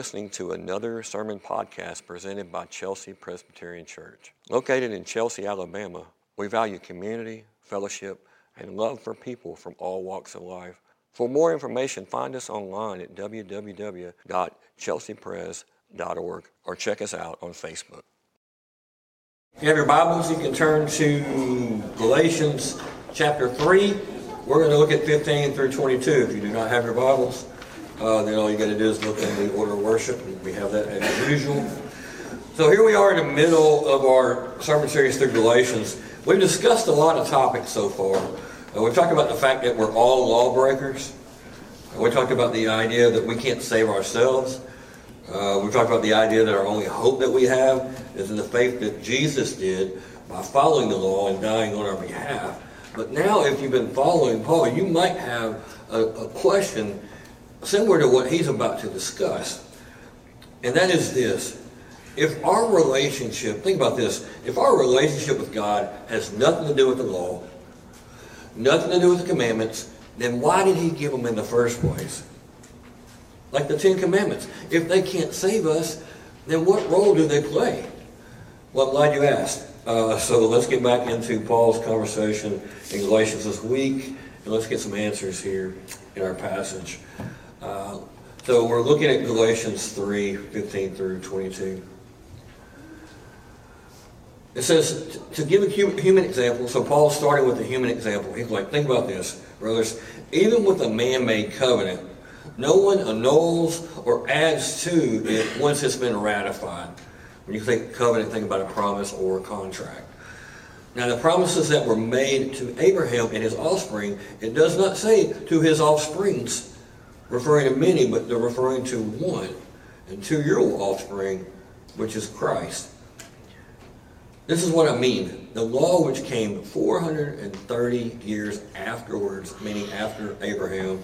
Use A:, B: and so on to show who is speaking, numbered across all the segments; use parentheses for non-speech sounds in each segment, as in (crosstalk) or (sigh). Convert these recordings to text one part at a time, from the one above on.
A: listening to another sermon podcast presented by Chelsea Presbyterian Church. Located in Chelsea, Alabama, we value community, fellowship, and love for people from all walks of life. For more information, find us online at www.chelseapres.org or check us out on Facebook. If you have your Bibles, you can turn to Galatians chapter 3. We're going to look at 15 through 22. If you do not have your Bibles, uh, then all you got to do is look in the order of worship. and We have that as usual. So here we are in the middle of our sermon series through Galatians. We've discussed a lot of topics so far. Uh, we've talked about the fact that we're all lawbreakers. Uh, we talked about the idea that we can't save ourselves. Uh, we talked about the idea that our only hope that we have is in the faith that Jesus did by following the law and dying on our behalf. But now, if you've been following Paul, you might have a, a question similar to what he's about to discuss. And that is this. If our relationship, think about this, if our relationship with God has nothing to do with the law, nothing to do with the commandments, then why did he give them in the first place? Like the Ten Commandments. If they can't save us, then what role do they play? Well, I'm glad you asked. Uh, so let's get back into Paul's conversation in Galatians this week, and let's get some answers here in our passage. Uh, so we're looking at Galatians 3 15 through 22. It says, to give a human example, so Paul's starting with a human example. He's like, think about this, brothers. Even with a man made covenant, no one annuls or adds to it once it's been ratified. When you think covenant, think about a promise or a contract. Now, the promises that were made to Abraham and his offspring, it does not say to his offsprings referring to many, but they're referring to one, and to your offspring, which is Christ. This is what I mean. The law which came 430 years afterwards, meaning after Abraham,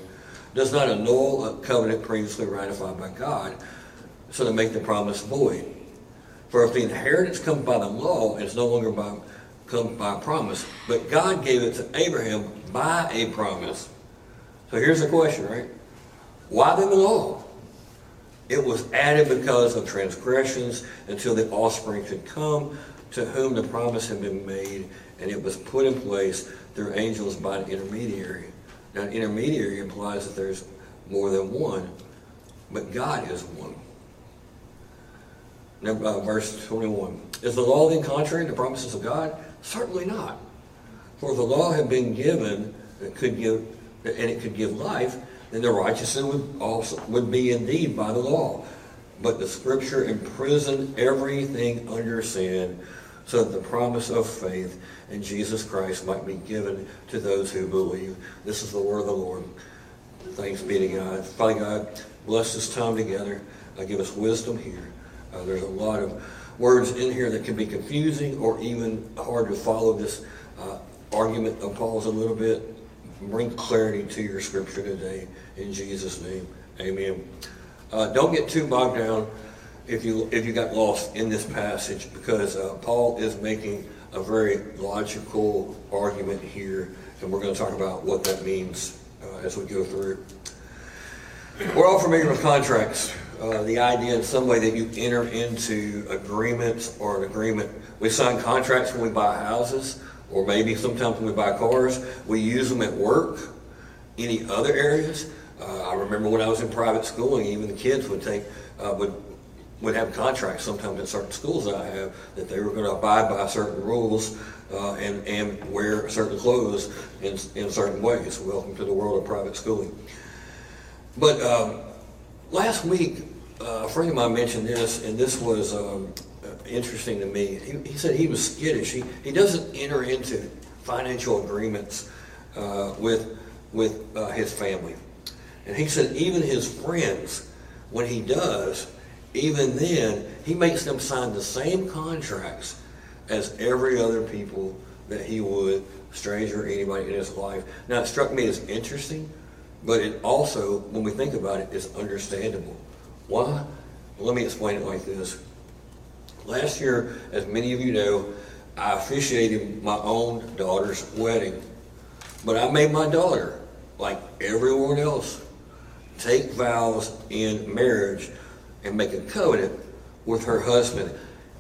A: does not annul a covenant previously ratified by God, so to make the promise void. For if the inheritance comes by the law, it's no longer by comes by promise. But God gave it to Abraham by a promise. So here's the question, right? Why then the law? It was added because of transgressions until the offspring could come to whom the promise had been made, and it was put in place through angels by an intermediary. Now, an intermediary implies that there's more than one, but God is one. Now, uh, verse 21. Is the law then contrary to the promises of God? Certainly not. For the law had been given that could give, and it could give life, then the righteousness would also would be indeed by the law. But the scripture imprisoned everything under sin, so that the promise of faith in Jesus Christ might be given to those who believe. This is the word of the Lord. Thanks be to God. Father God, bless this time together. Uh, give us wisdom here. Uh, there's a lot of words in here that can be confusing or even hard to follow this uh, argument of Paul's a little bit bring clarity to your scripture today. In Jesus' name, amen. Uh, don't get too bogged down if you if you got lost in this passage because uh, Paul is making a very logical argument here, and we're going to talk about what that means uh, as we go through. We're all familiar with contracts. Uh, the idea in some way that you enter into agreements or an agreement. We sign contracts when we buy houses or maybe sometimes when we buy cars, we use them at work, any other areas. Uh, I remember when I was in private schooling, even the kids would take uh, would would have contracts sometimes in certain schools that I have that they were going to abide by certain rules uh, and and wear certain clothes in in certain ways. Welcome to the world of private schooling. But um, last week, uh, a friend of mine mentioned this, and this was um, interesting to me. He, he, said he was skittish. He, he doesn't enter into financial agreements uh, with, with uh, his family. And he said even his friends, when he does, even then, he makes them sign the same contracts as every other people that he would, stranger anybody in his life. Now, it struck me as interesting, but it also, when we think about it, is understandable. Why? Let me explain it like this. Last year, as many of you know, I officiated my own daughter's wedding. But I made my daughter, like everyone else, take vows in marriage. and make a covenant with her husband.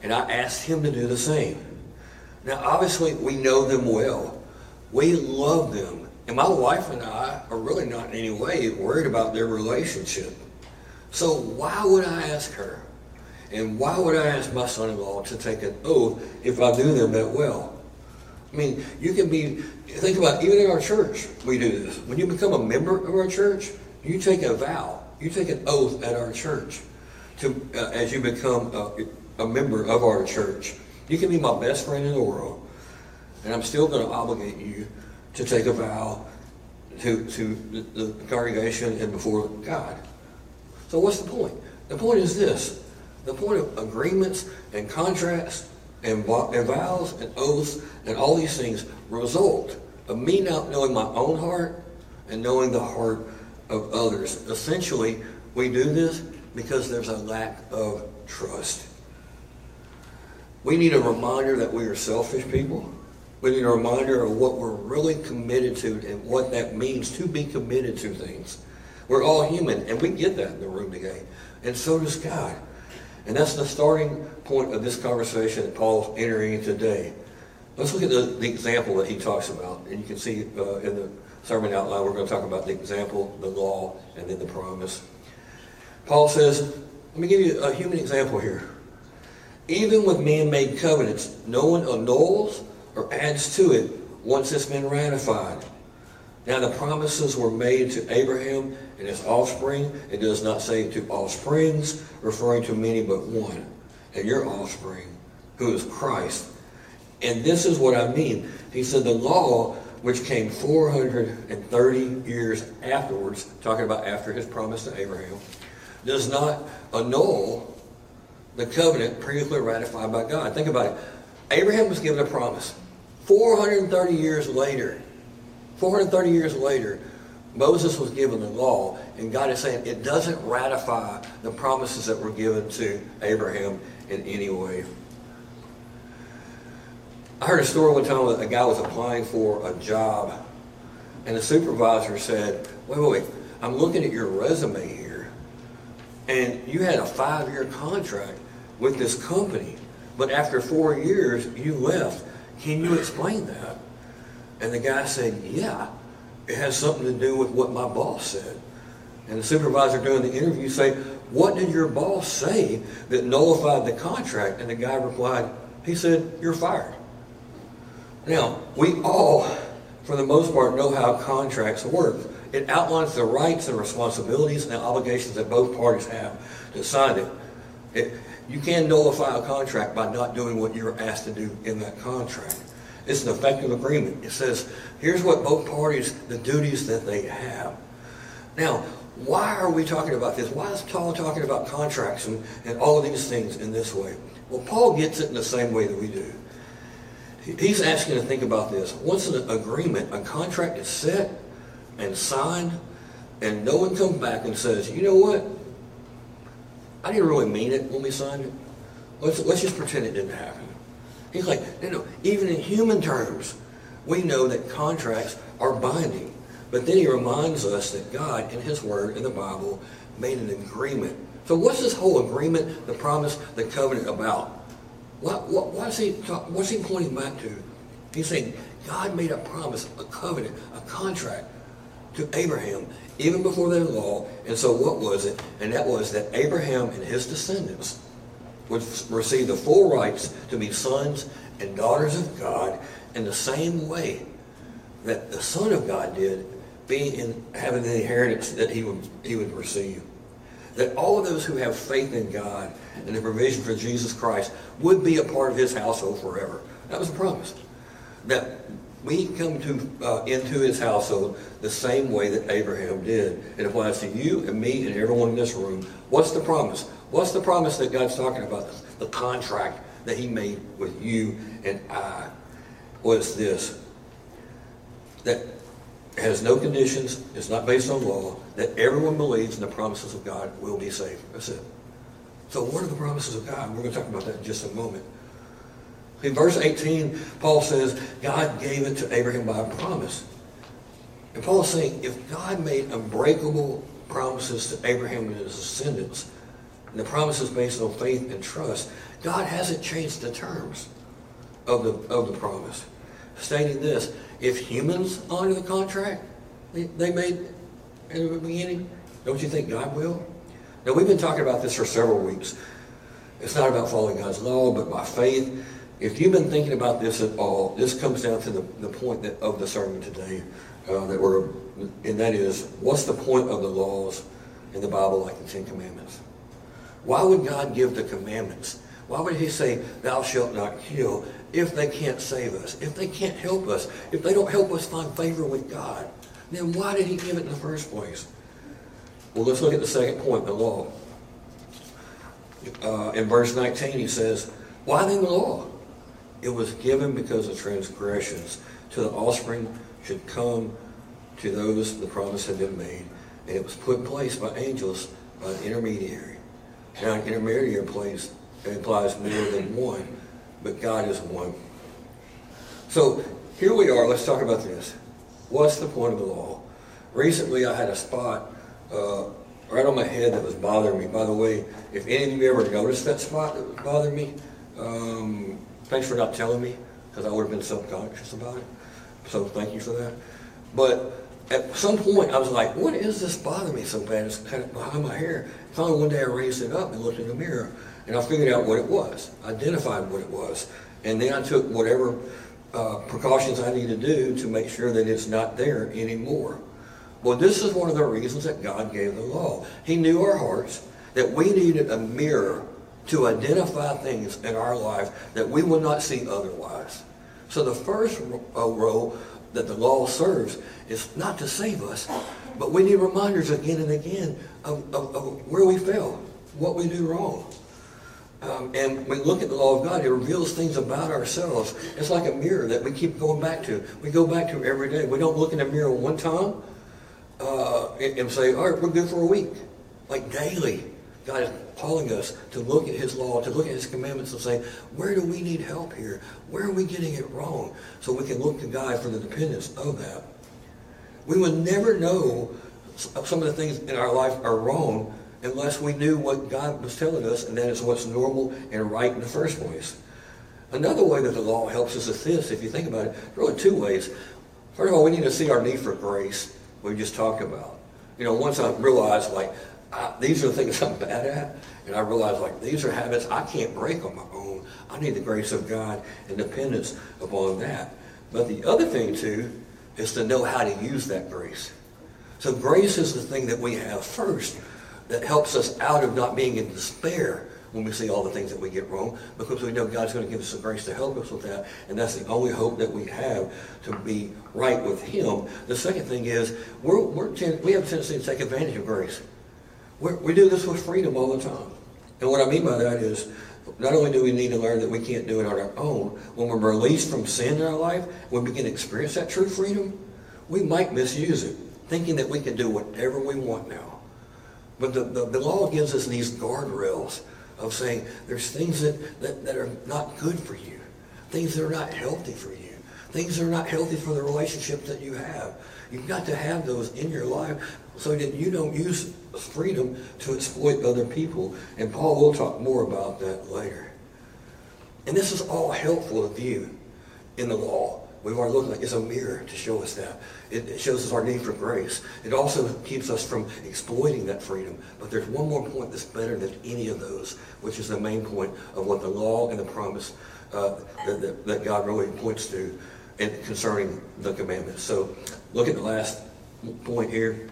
A: And I asked him to do the same. Now, obviously, we know them well. We love them. And my wife and I are really not in any way worried about their relationship. So why would I ask her? And why would I ask my son-in-law to take an oath if I knew them that well? I mean, you can be, think about, even in our church, we do this. When you become a member of our church, you take a vow. You take an oath at our church to, uh, as you become a, a member of our church. You can be my best friend in the world, and I'm still going to obligate you to take a vow to, to the, the congregation and before God. So what's the point? The point is this. The point of agreements and contracts and, and vows and oaths and all these things result of me not knowing my own heart and knowing the heart of others. Essentially, we do this because there's a lack of trust. We need a reminder that we are selfish people. We need a reminder of what we're really committed to and what that means to be committed to things. We're all human, and we get that in the room today. And so does God. And that's the starting point of this conversation that Paul's entering today. Let's look at the, the example that he talks about. And you can see uh, in the sermon outline, we're going to talk about the example, the law, and then the promise. Paul says, let me give you a human example here. Even with man-made covenants, no one annuls or adds to it once it's been ratified. Now the promises were made to Abraham and his offspring. It does not say to offsprings, referring to many but one. And your offspring, who is Christ. And this is what I mean. He said the law, which came 430 years afterwards, talking about after his promise to Abraham, does not annul the covenant previously ratified by God. Think about it. Abraham was given a promise. 430 years later, 430 years later, Moses was given the law, and God is saying it doesn't ratify the promises that were given to Abraham in any way. I heard a story one time that a guy was applying for a job, and the supervisor said, wait, wait, wait, I'm looking at your resume here, and you had a five-year contract with this company, but after four years, you left. Can you explain that? And the guy said, yeah, it has something to do with what my boss said. And the supervisor during the interview said, what did your boss say that nullified the contract? And the guy replied, he said, you're fired. Now, we all, for the most part, know how contracts work. It outlines the rights and responsibilities and the obligations that both parties have to sign it. it you can nullify a contract by not doing what you're asked to do in that contract. It's an effective agreement. It says, here's what both parties, the duties that they have. Now, why are we talking about this? Why is Paul talking about contracts and, and all of these things in this way? Well, Paul gets it in the same way that we do. He's asking to think about this. Once an agreement, a contract is set and signed, and no one comes back and says, you know what? I didn't really mean it when we signed it. Let's, let's just pretend it didn't happen. He's like, you know, even in human terms, we know that contracts are binding. But then he reminds us that God, in his word, in the Bible, made an agreement. So what's this whole agreement, the promise, the covenant about? What, what, what's, he talk, what's he pointing back to? He's saying God made a promise, a covenant, a contract to Abraham even before the law. And so what was it? And that was that Abraham and his descendants would receive the full rights to be sons and daughters of God in the same way that the Son of God did, being in having the inheritance that he would he would receive. That all of those who have faith in God and the provision for Jesus Christ would be a part of his household forever. That was a promise. That we come to uh, into his household the same way that Abraham did. It applies to you and me and everyone in this room. What's the promise? What's the promise that God's talking about? The contract that he made with you and I was this. That has no conditions, is not based on law, that everyone believes in the promises of God will be saved. That's it. So what are the promises of God? We're going to talk about that in just a moment. In verse 18, Paul says, God gave it to Abraham by a promise. And Paul is saying, if God made unbreakable promises to Abraham and his descendants, and the promise is based on faith and trust, God hasn't changed the terms of the, of the promise, stating this, if humans honor the contract they, made in the beginning, don't you think God will? Now, we've been talking about this for several weeks. It's not about following God's law, but by faith. If you've been thinking about this at all, this comes down to the, the point that, of the sermon today uh, that we're, and that is, what's the point of the laws in the Bible like the Ten Commandments? Why would God give the commandments? Why would he say, thou shalt not kill, if they can't save us, if they can't help us, if they don't help us find favor with God? Then why did he give it in the first place? Well, let's look at the second point, the law. Uh, in verse 19, he says, Why then the law? It was given because of transgressions, to the offspring should come to those the promise had been made, and it was put in place by angels by an intermediary. Now, intermediary implies, implies more than one, but God is one. So here we are. Let's talk about this. What's the point of the law? Recently, I had a spot uh, right on my head that was bothering me. By the way, if any of you ever noticed that spot that was bothering me, um, thanks for not telling me because I would have been subconscious about it. So thank you for that. But at some point, I was like, what is this bothering me so bad? It's kind of behind my hair. Finally, one day I raised it up and looked in the mirror, and I figured out what it was, identified what it was. And then I took whatever uh, precautions I need to do to make sure that it's not there anymore. Well, this is one of the reasons that God gave the law. He knew our hearts, that we needed a mirror to identify things in our life that we would not see otherwise. So the first uh, role that the law serves is not to save us, but we need reminders again and again of, of, of where we fail, what we do wrong. Um, and we look at the law of God, it reveals things about ourselves. It's like a mirror that we keep going back to. We go back to every day. We don't look in the mirror one time uh, and, say, all right, we're good for a week. Like daily, God is calling us to look at his law, to look at his commandments and say, where do we need help here? Where are we getting it wrong? So we can look to God for the dependence of that. We would never know some of the things in our life are wrong unless we knew what God was telling us, and that is what's normal and right in the first place. Another way that the law helps us is this, if you think about it, there are really two ways. First of all, we need to see our need for grace we just talked about. You know, once I realized, like, I, these are the things (laughs) I'm bad at, and I realized, like, these are habits I can't break on my own. I need the grace of God and dependence upon that. But the other thing, too, is to know how to use that grace. So grace is the thing that we have first that helps us out of not being in despair when we see all the things that we get wrong because we know God's going to give us the grace to help us with that. And that's the only hope that we have to be right with Him. The second thing is we're, we're we have a tendency to take advantage of grace. We're, we do this with freedom all the time. And what I mean by that is not only do we need to learn that we can't do it on our own, when we're released from sin in our life, when we begin to experience that true freedom, we might misuse it, thinking that we can do whatever we want now. But the, the, the law gives us these guardrails of saying there's things that, that, that are not good for you, things that are not healthy for you, things that are not healthy for the relationship that you have. You've got to have those in your life so that you don't use freedom to exploit other people. And Paul will talk more about that later. And this is all helpful to view in the law. We've already looked it. It's a mirror to show us that. It shows us our need for grace. It also keeps us from exploiting that freedom. But there's one more point that's better than any of those, which is the main point of what the law and the promise uh, that, that, that, God really points to in, concerning the commandments. So look at the last point here,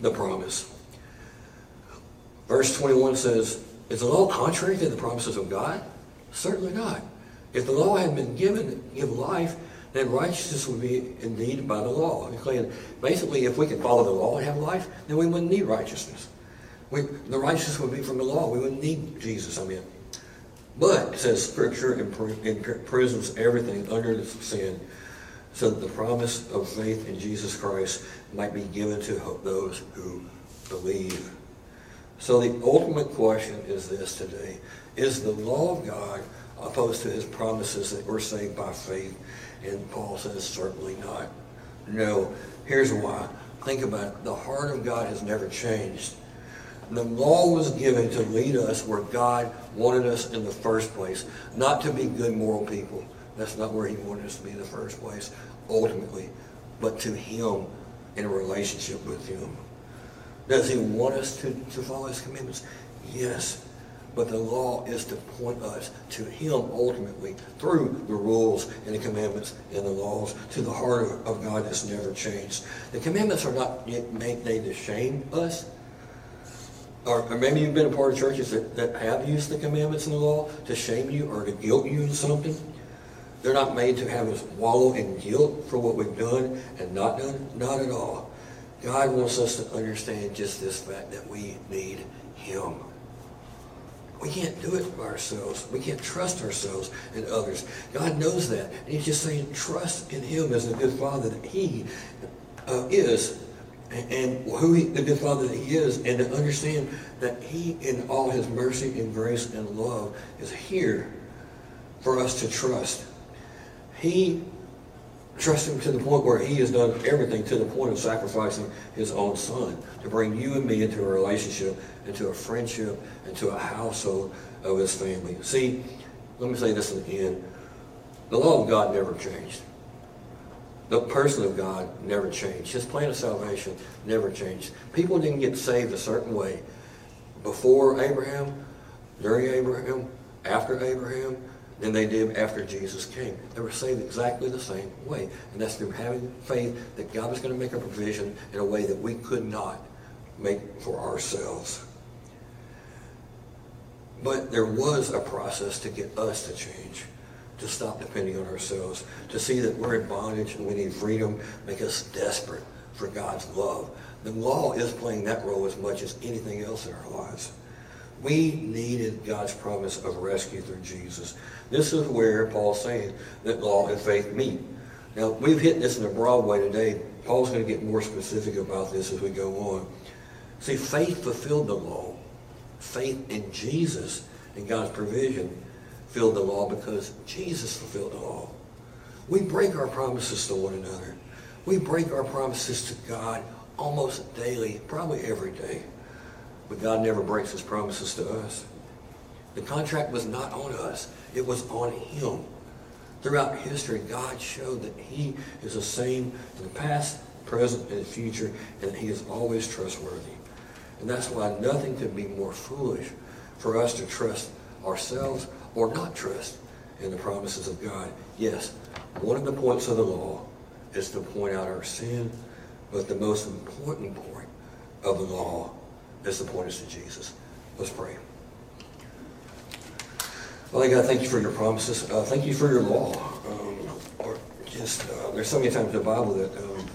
A: the promise. Verse 21 says, is the law contrary to the promises of God? Certainly not. If the law had been given give life, then righteousness would be indeed by the law. Basically, if we could follow the law and have life, then we wouldn't need righteousness. We, the righteousness would be from the law. We wouldn't need Jesus, I mean. But, says Scripture imprisons everything under the sin so that the promise of faith in Jesus Christ might be given to those who believe. So the ultimate question is this today. Is the law of God opposed to his promises that we're saved by faith? And Paul says, certainly not. No. Here's why. Think about it. The heart of God has never changed. The law was given to lead us where God wanted us in the first place, not to be good moral people. That's not where he wanted us to be in the first place, ultimately, but to him in a relationship with him. Does he want us to, to follow his commandments? Yes. But the law is to point us to him ultimately through the rules and the commandments and the laws to the heart of, God that's never changed. The commandments are not made to shame us. Or, or maybe you've been a part of churches that, that have used the commandments and the law to shame you or to guilt you in something. They're not made to have us wallow in guilt for what we've done and not done. Not at all. God wants us to understand just this fact that we need Him. We can't do it by ourselves. We can't trust ourselves and others. God knows that. And He's just saying, trust in Him as the good Father that He uh, is and who he, the good Father that He is, and to understand that He, in all His mercy and grace and love, is here for us to trust. He trusts Him to the point where He has done everything to the point of sacrificing His own Son to bring you and me into a relationship, into a friendship, into a household of His family. See, let me say this again. The law of God never changed. The person of God never changed. His plan of salvation never changed. People didn't get saved a certain way before Abraham, during Abraham, after Abraham, than they did after Jesus came. They were saved exactly the same way. And that's through having faith that God was going to make a provision in a way that we could not make for ourselves. But there was a process to get us to change to stop depending on ourselves, to see that we're in bondage and we need freedom, make us desperate for God's love. The law is playing that role as much as anything else in our lives. We needed God's promise of rescue through Jesus. This is where Paul's saying that law and faith meet. Now, we've hit this in a broad way today. Paul's going to get more specific about this as we go on. See, faith fulfilled the law. Faith in Jesus and God's provision fulfilled the law because Jesus fulfilled the law. We break our promises to one another. We break our promises to God almost daily, probably every day. But God never breaks his promises to us. The contract was not on us. It was on him. Throughout history, God showed that he is the same in the past, present, and future, and that he is always trustworthy. And that's why nothing could be more foolish for us to trust ourselves or not trust in the promises of God. Yes, one of the points of the law is to point out our sin, but the most important point of the law is to point us to Jesus. Let's pray. Well, God, thank you for your promises. Uh, thank you for your law. Um, or just uh, there's so many times in the Bible that um,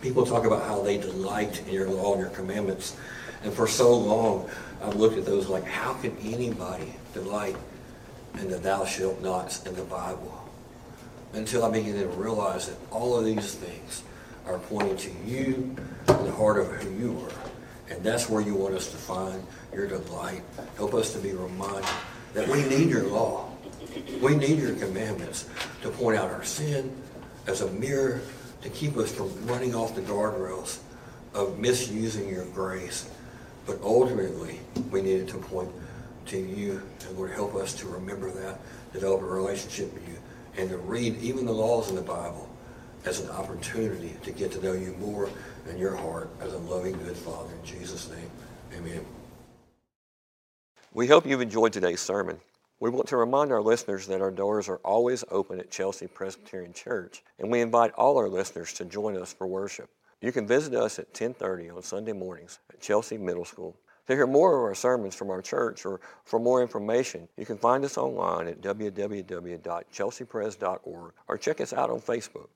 A: people talk about how they delight in your law and your commandments, and for so long I've looked at those like, how can anybody delight in the thou shalt nots in the Bible? Until I began to realize that all of these things are pointing to you and the heart of who you are. And that's where you want us to find your delight. Help us to be reminded that we need your law. We need your commandments to point out our sin as a mirror to keep us from running off the guardrails of misusing your grace but ultimately, we needed to point to you, and Lord, help us to remember that, develop a relationship with you, and to read even the laws in the Bible as an opportunity to get to know you more and your heart as a loving, good Father. In Jesus' name, amen.
B: We hope you've enjoyed today's sermon. We want to remind our listeners that our doors are always open at Chelsea Presbyterian Church, and we invite all our listeners to join us for worship. You can visit us at 1030 on Sunday mornings at Chelsea Middle School. To hear more of our sermons from our church or for more information, you can find us online at www.chelseapres.org or check us out on Facebook.